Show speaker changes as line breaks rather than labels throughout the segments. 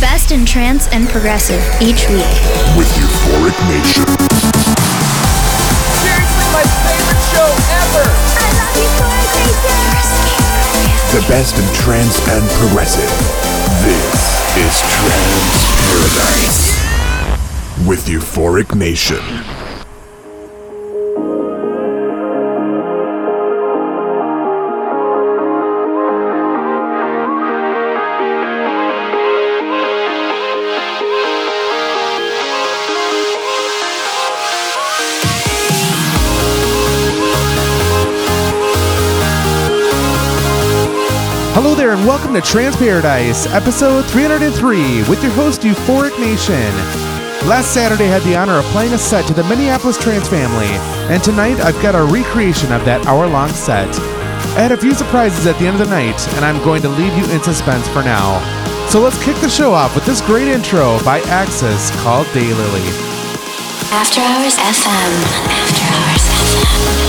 best in trance and progressive each week.
With Euphoric Nation.
Seriously, my favorite show ever!
I love Euphoric Nation!
The best in trance and progressive. This is Trance Paradise. With Euphoric Nation.
And welcome to Trance Paradise, episode 303, with your host, Euphoric Nation. Last Saturday, I had the honor of playing a set to the Minneapolis Trance family, and tonight I've got a recreation of that hour long set. I had a few surprises at the end of the night, and I'm going to leave you in suspense for now. So let's kick the show off with this great intro by Axis called Daylily.
After Hours FM. After Hours FM.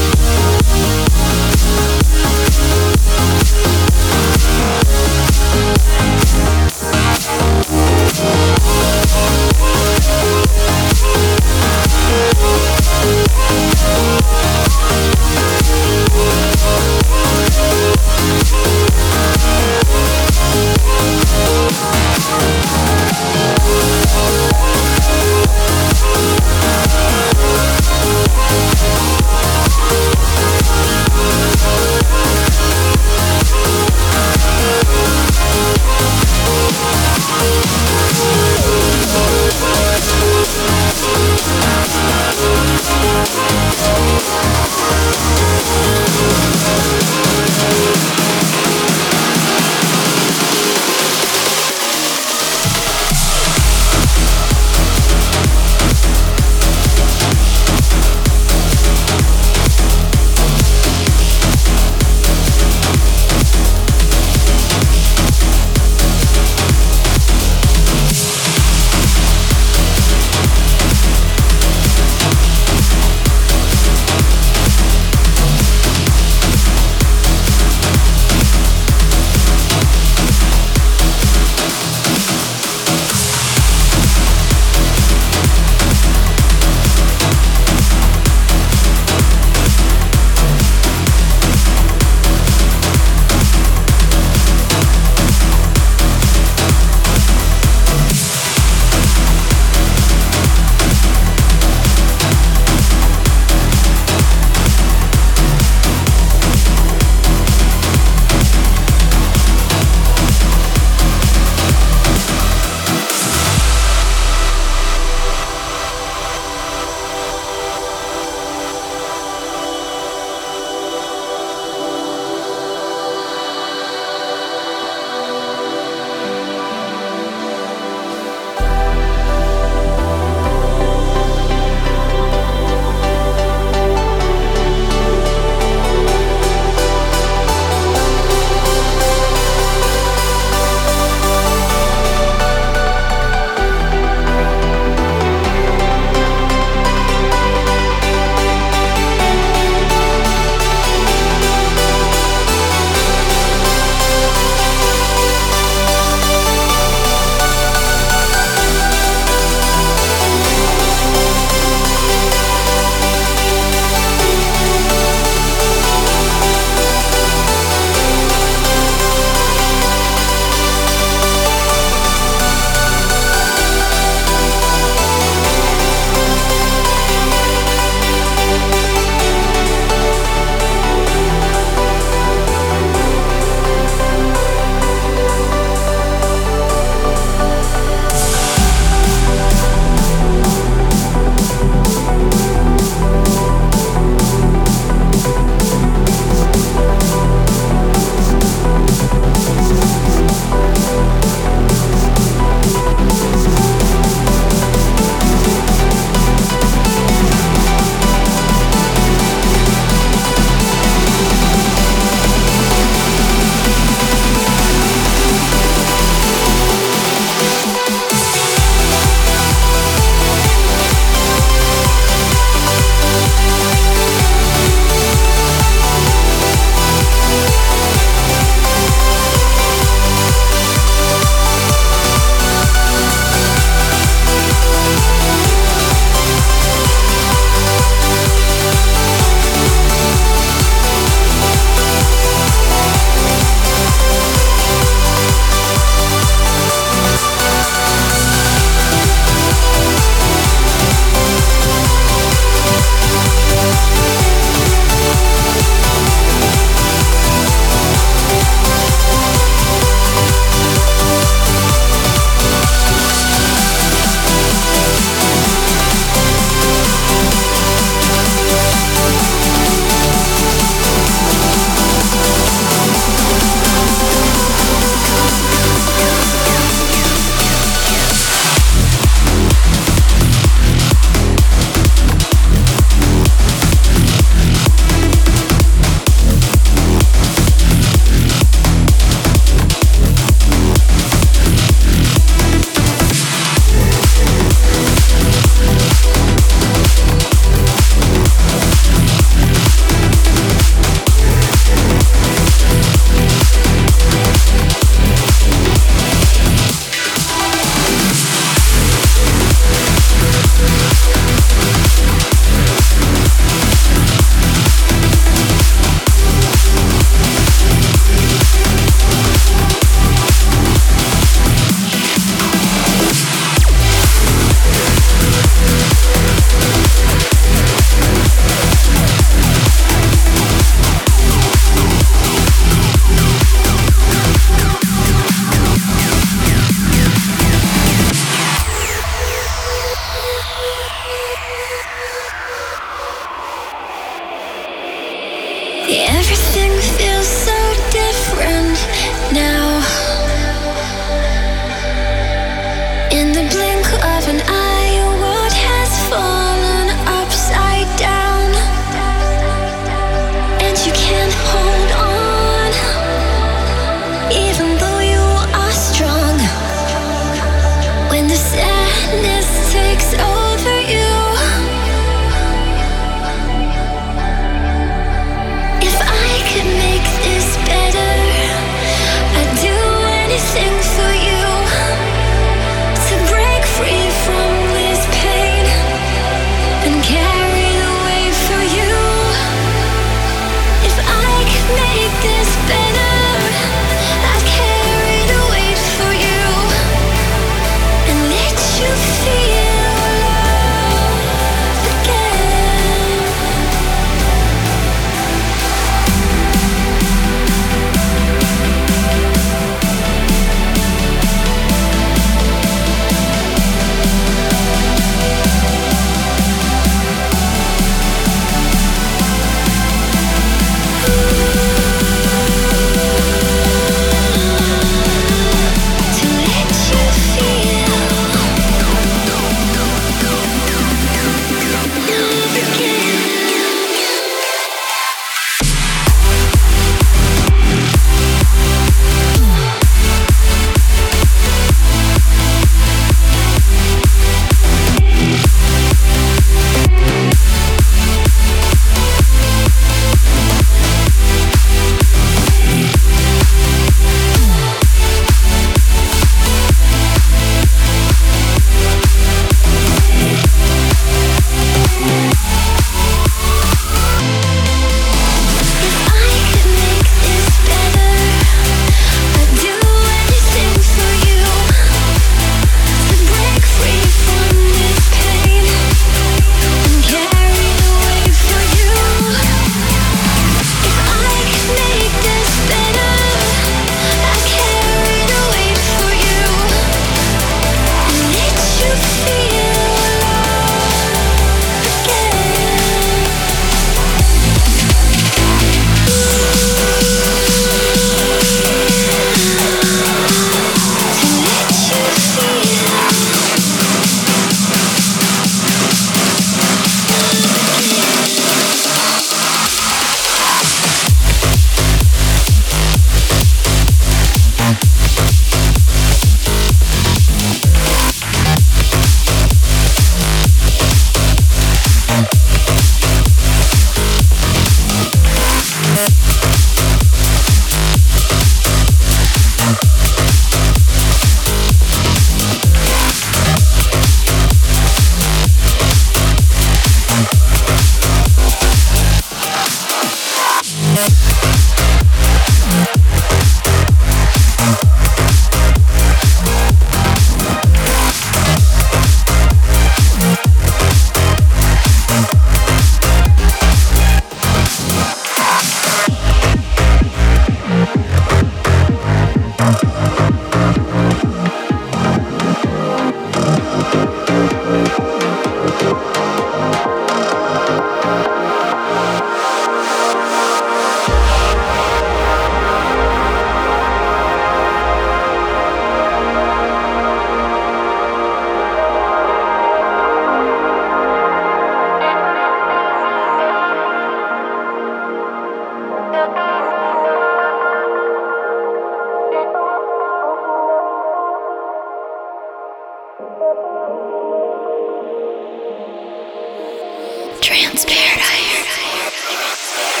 Paradise.
hear.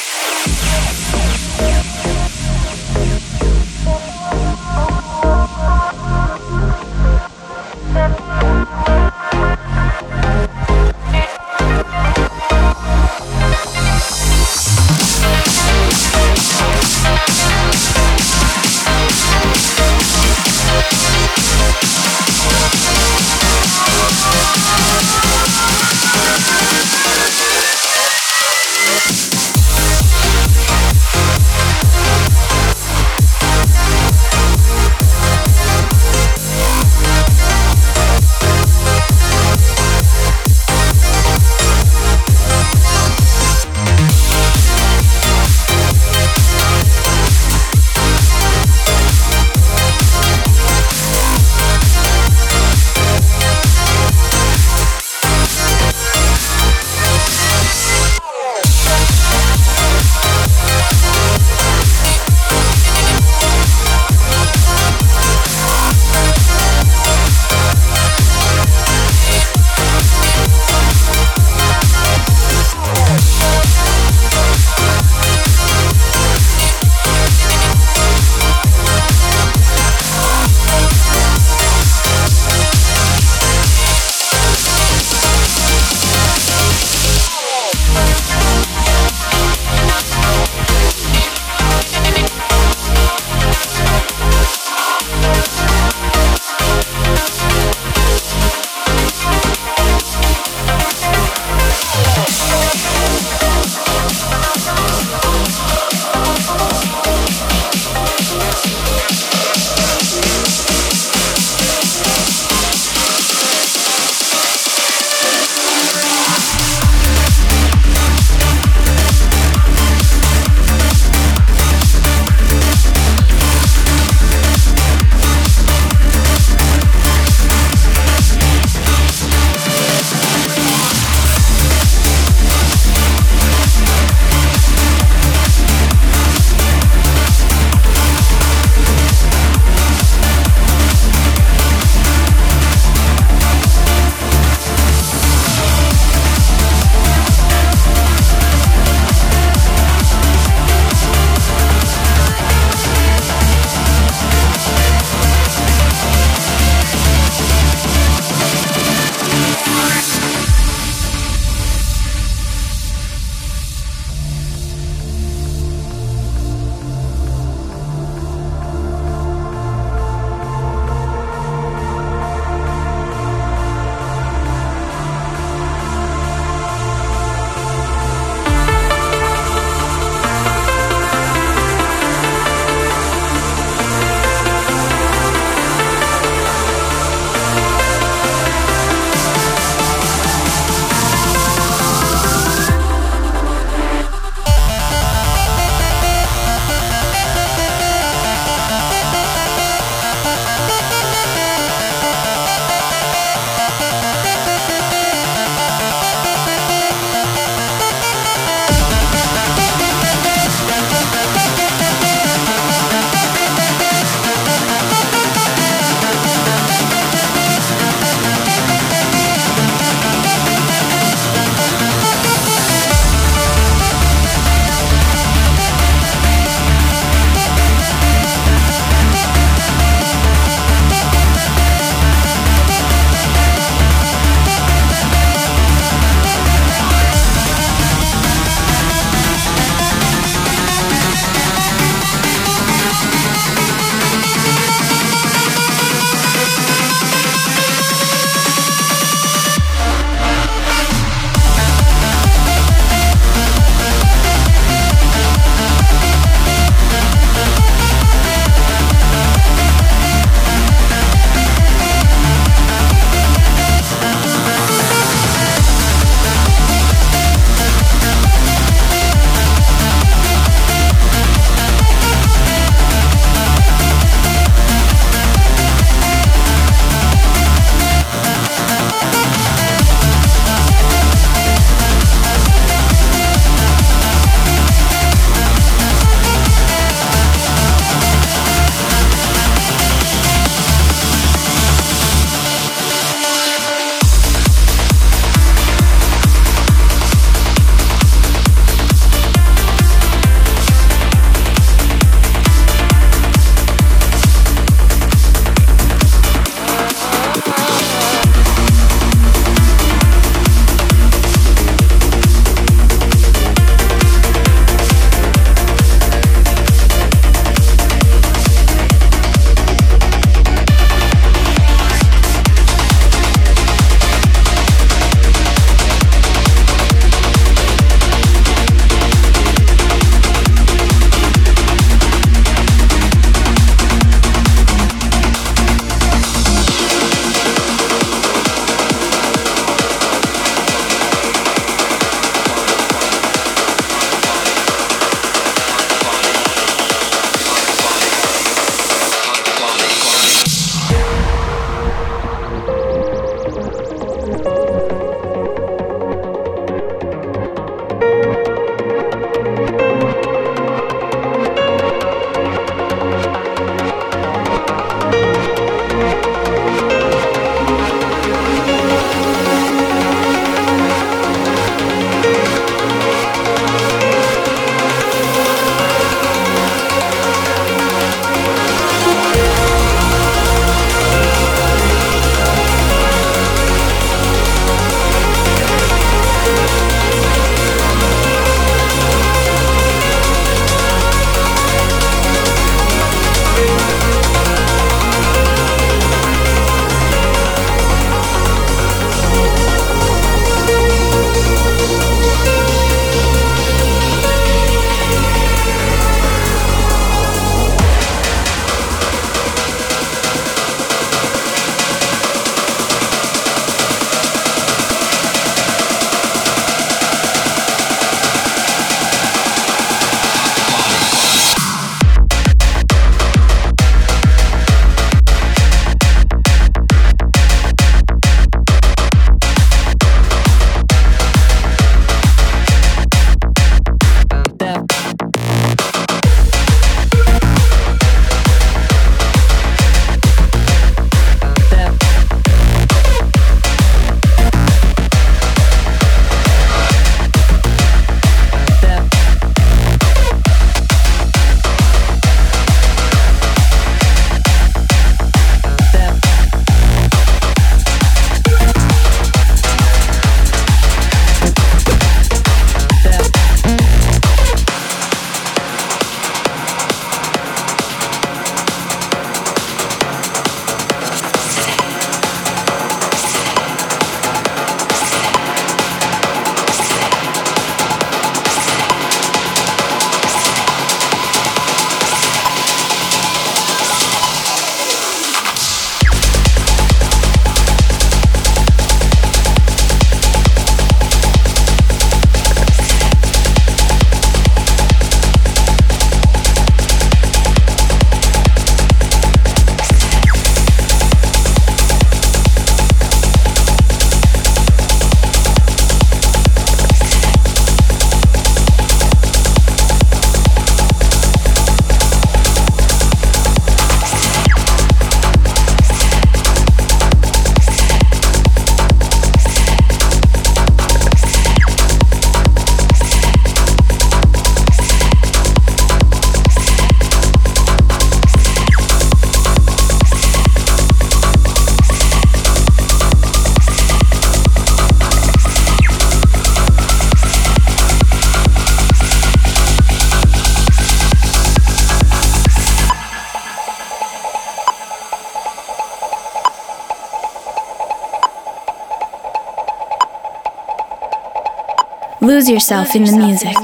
Yourself in the music.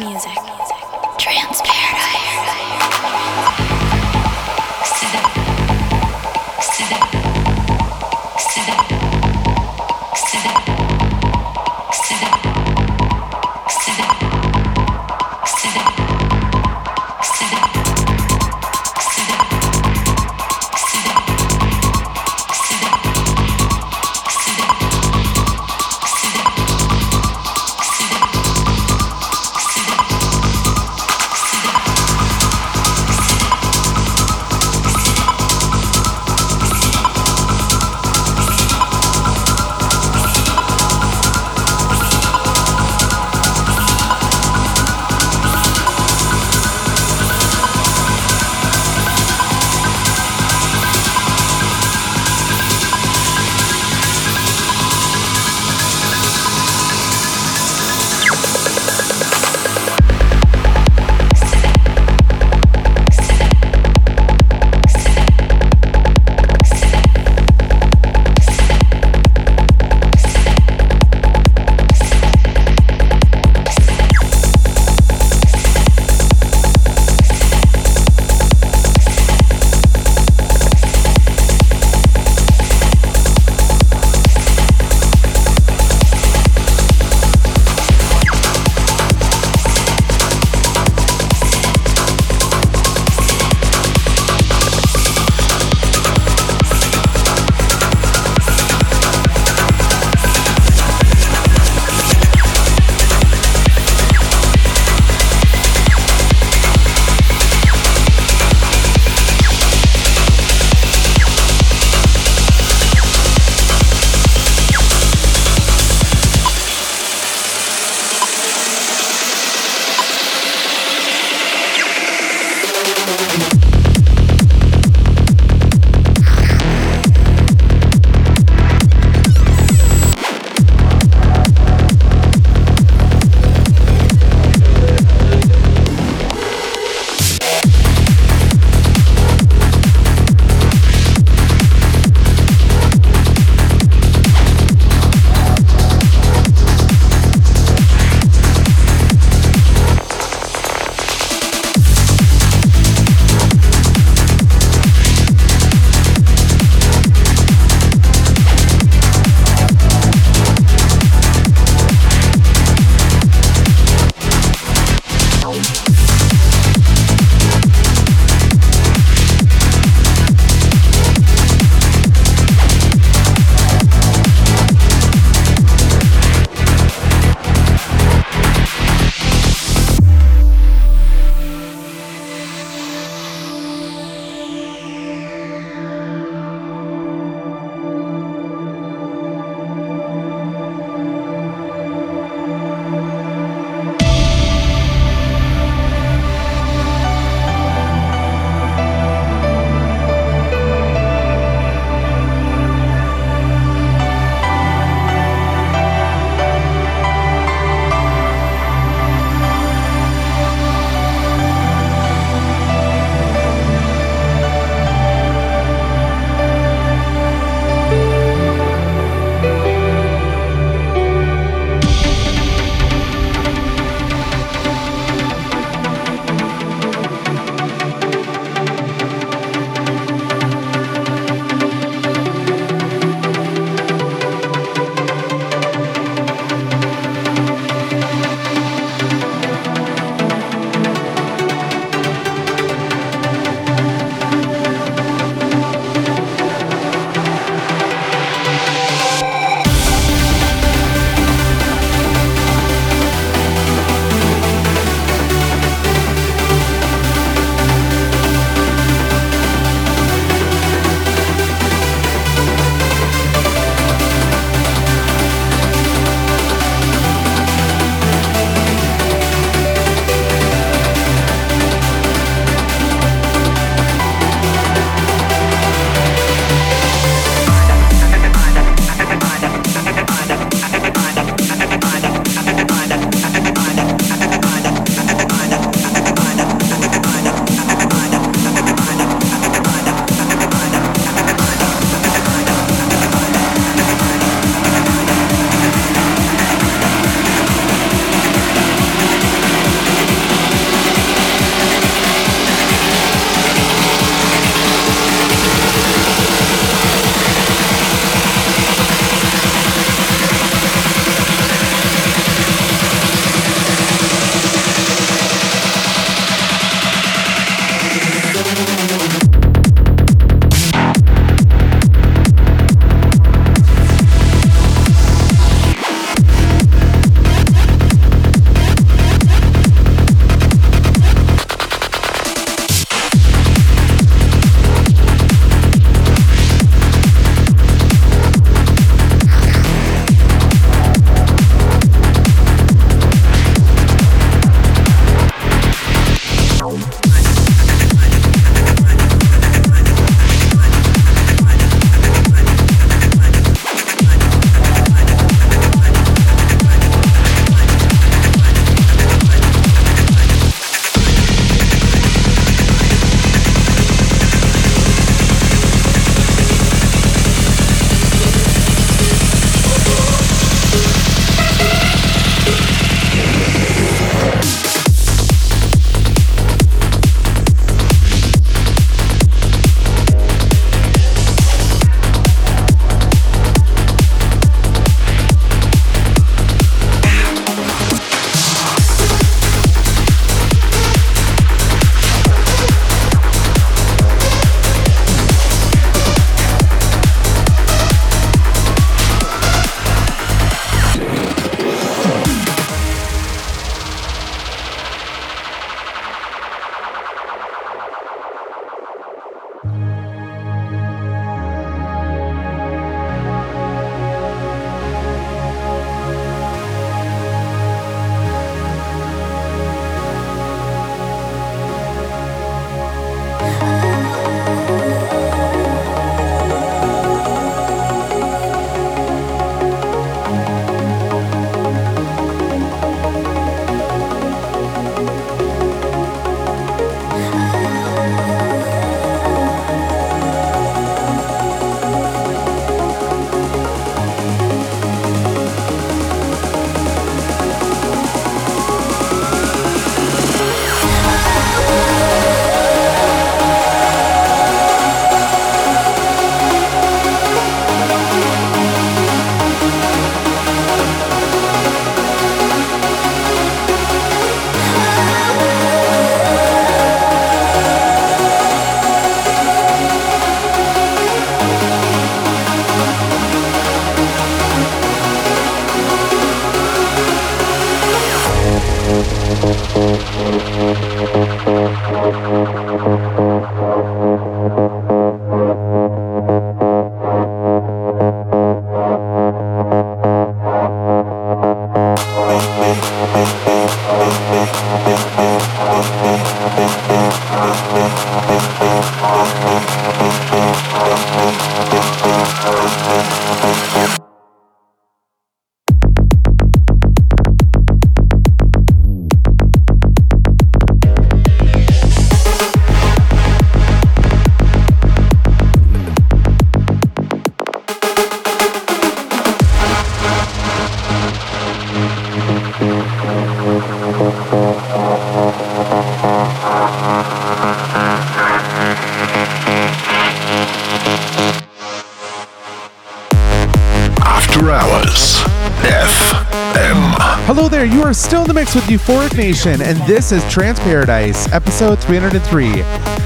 Mix with Euphoric Nation, and this is Trance Paradise, episode 303.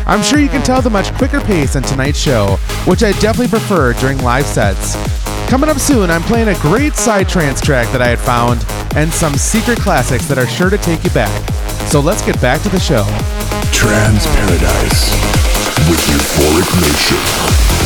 I'm sure you can tell the much quicker pace on tonight's show, which I definitely prefer during live sets. Coming up soon, I'm playing a great psy trance track that I had found, and some secret classics that are sure to take you back. So let's get back to the show.
Trance Paradise. With Euphoric Nation.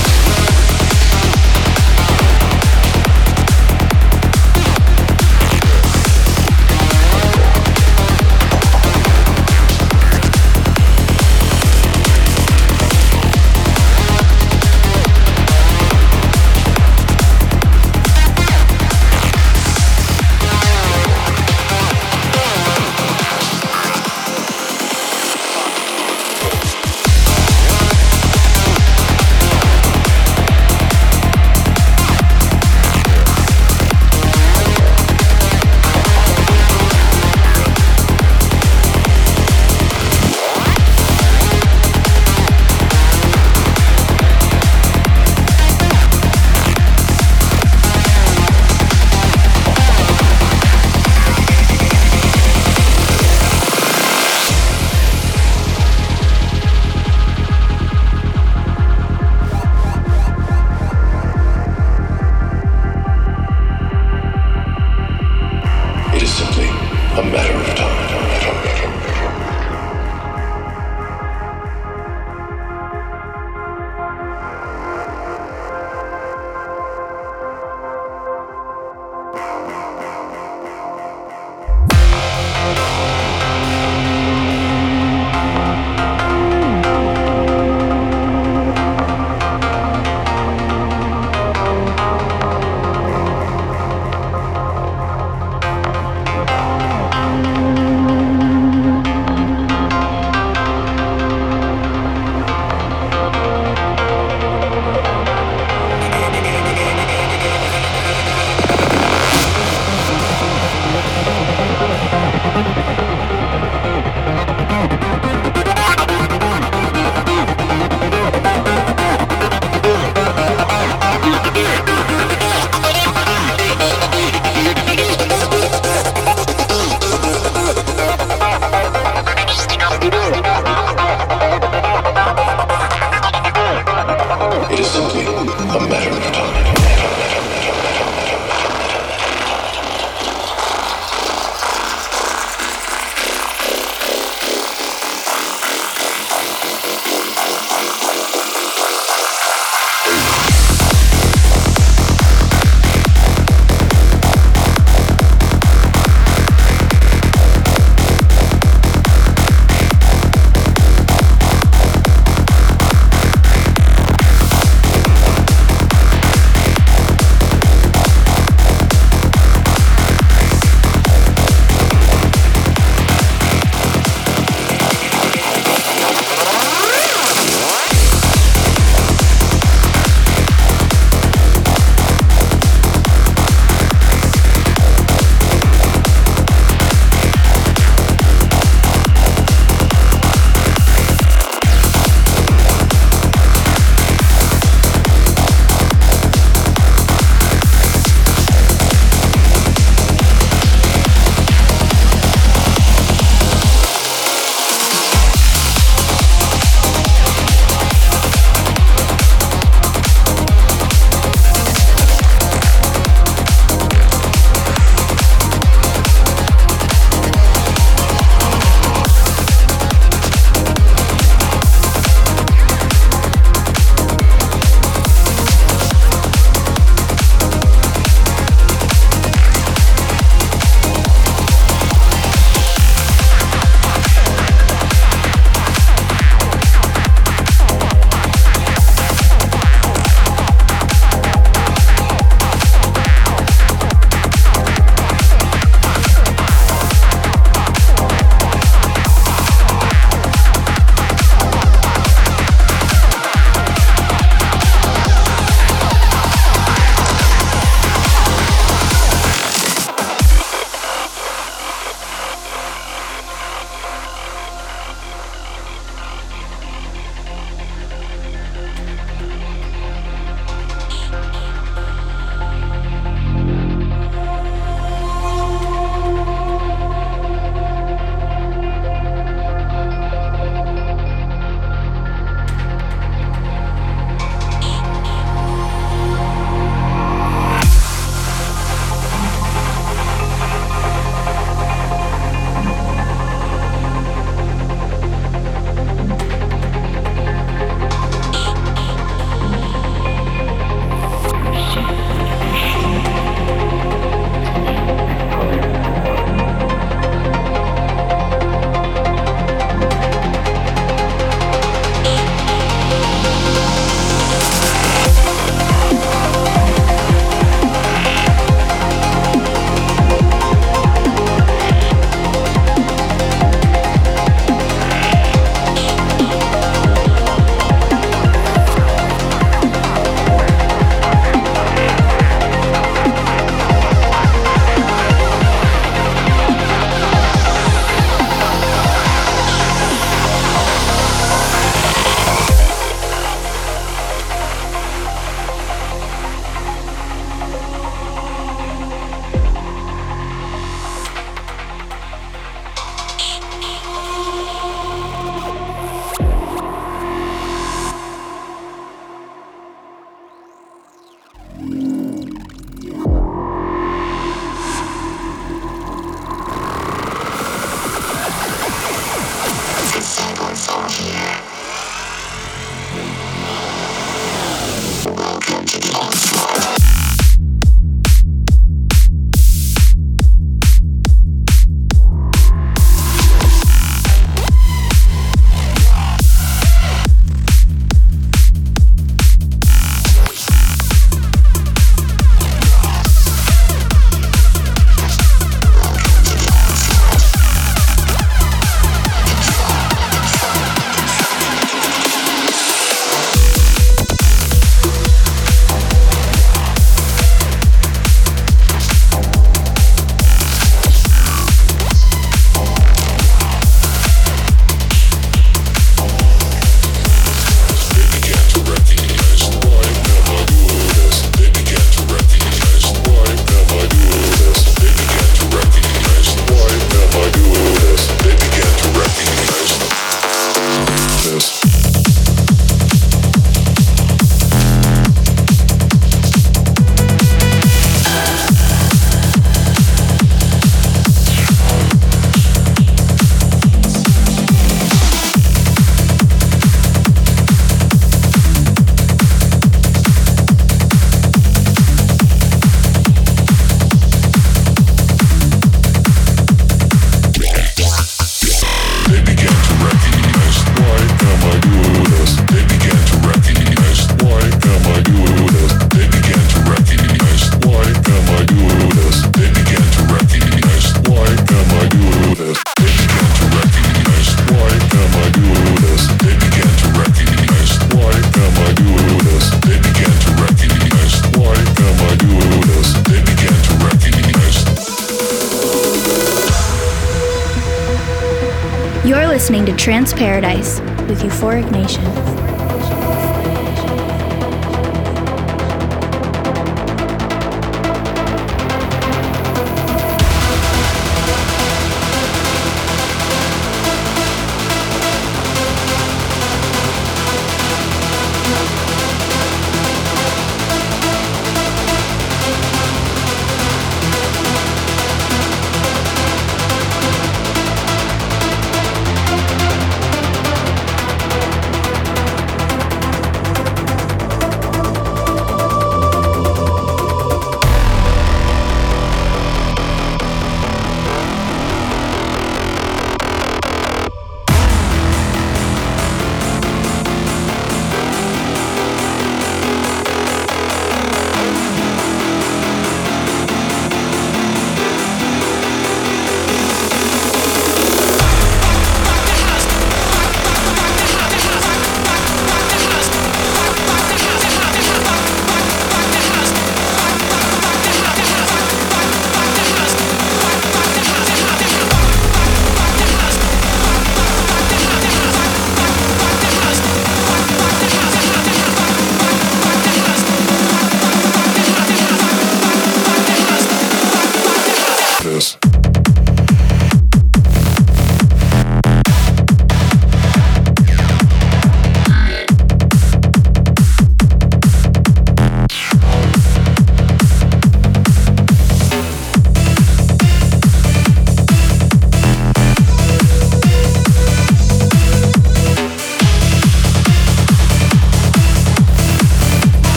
Trance Paradise with Euphoric Nation.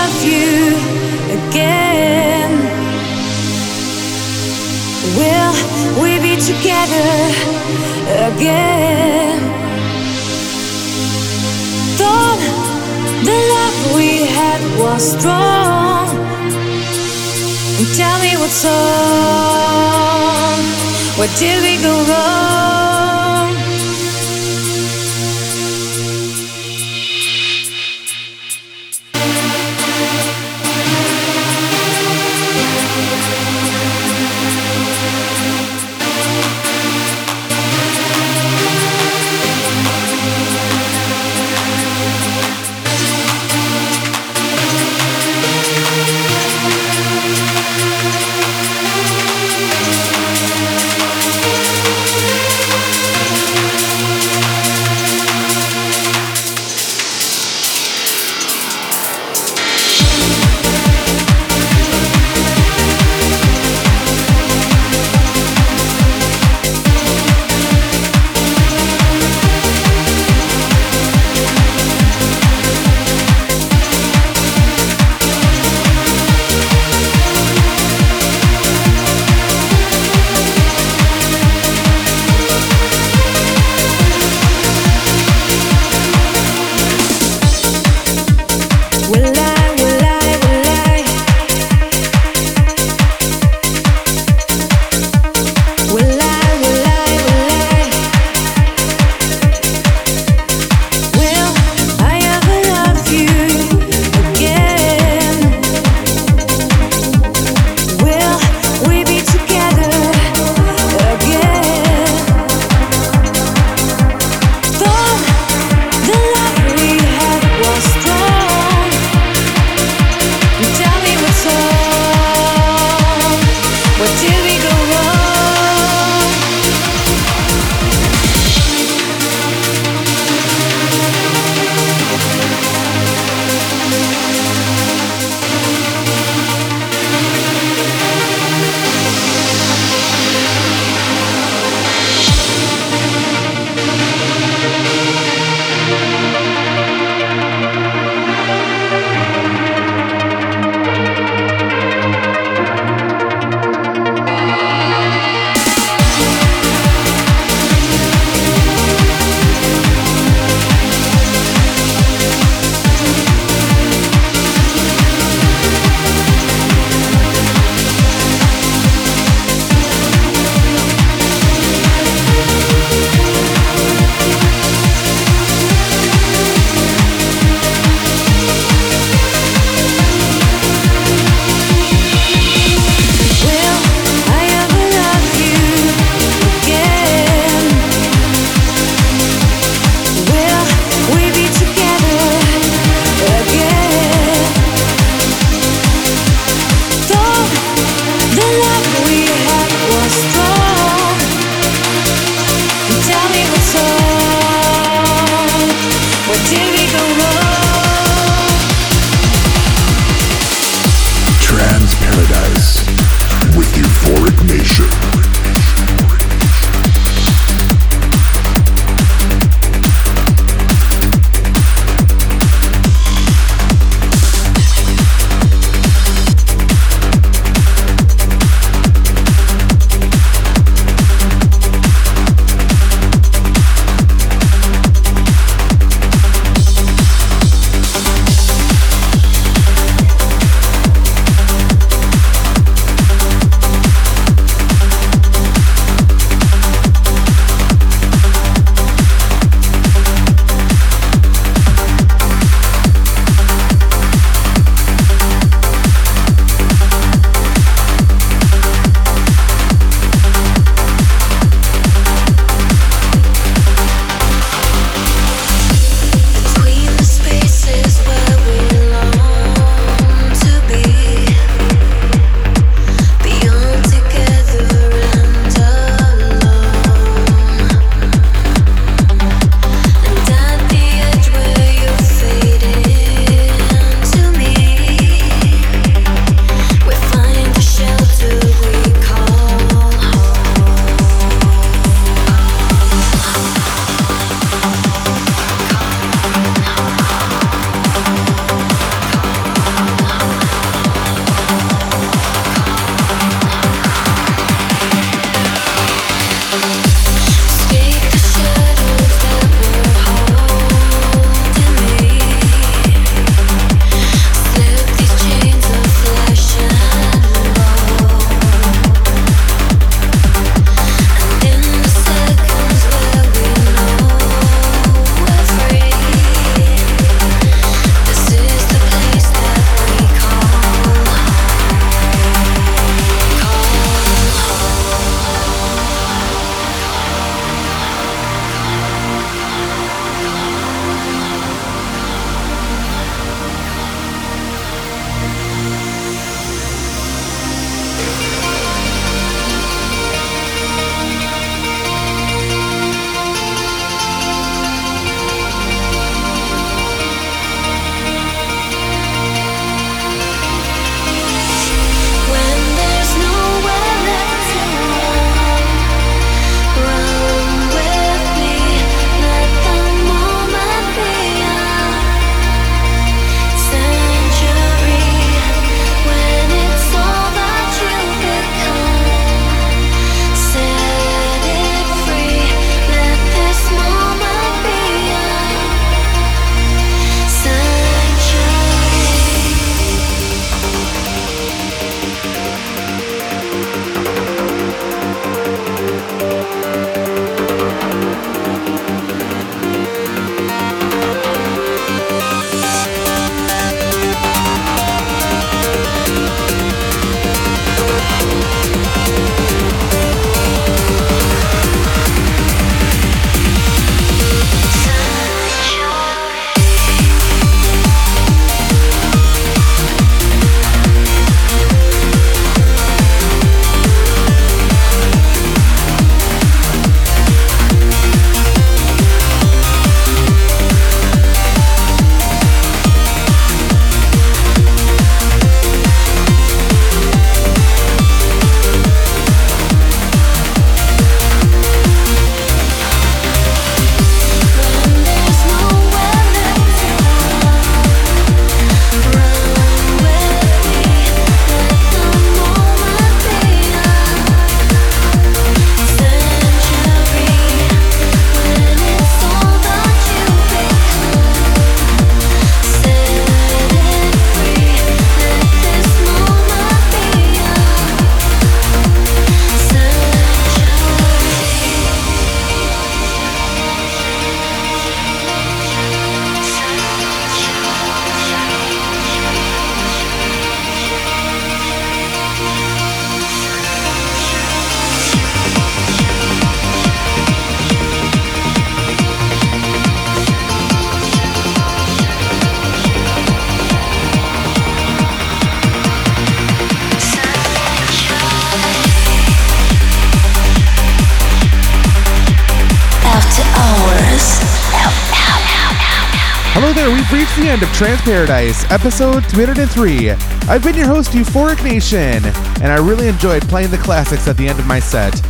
love you again. Will we be
together again? Thought the love we had was strong. And tell me what's wrong. Where did we go wrong?
End of Trance Paradise, episode 303. I've been your host, Euphoric Nation, and I really enjoyed playing the classics at the end of my set.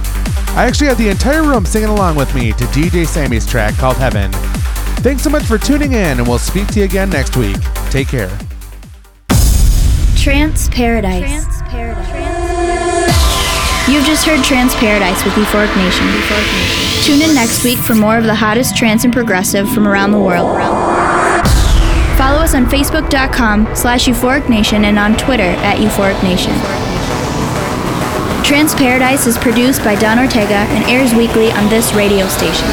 I actually had the entire room singing along with me to DJ Sammy's track called Heaven. Thanks so much for tuning in, and we'll speak to you again next week. Take care.
Trance Paradise. You've just heard Trance Paradise with Euphoric Nation. Tune in next week for more of the hottest trance and progressive from around the world. Follow us on Facebook.com slash Euphoric Nation and on Twitter at Euphoric Nation. Trance Paradise is produced by Don Ortega and airs weekly on this radio station.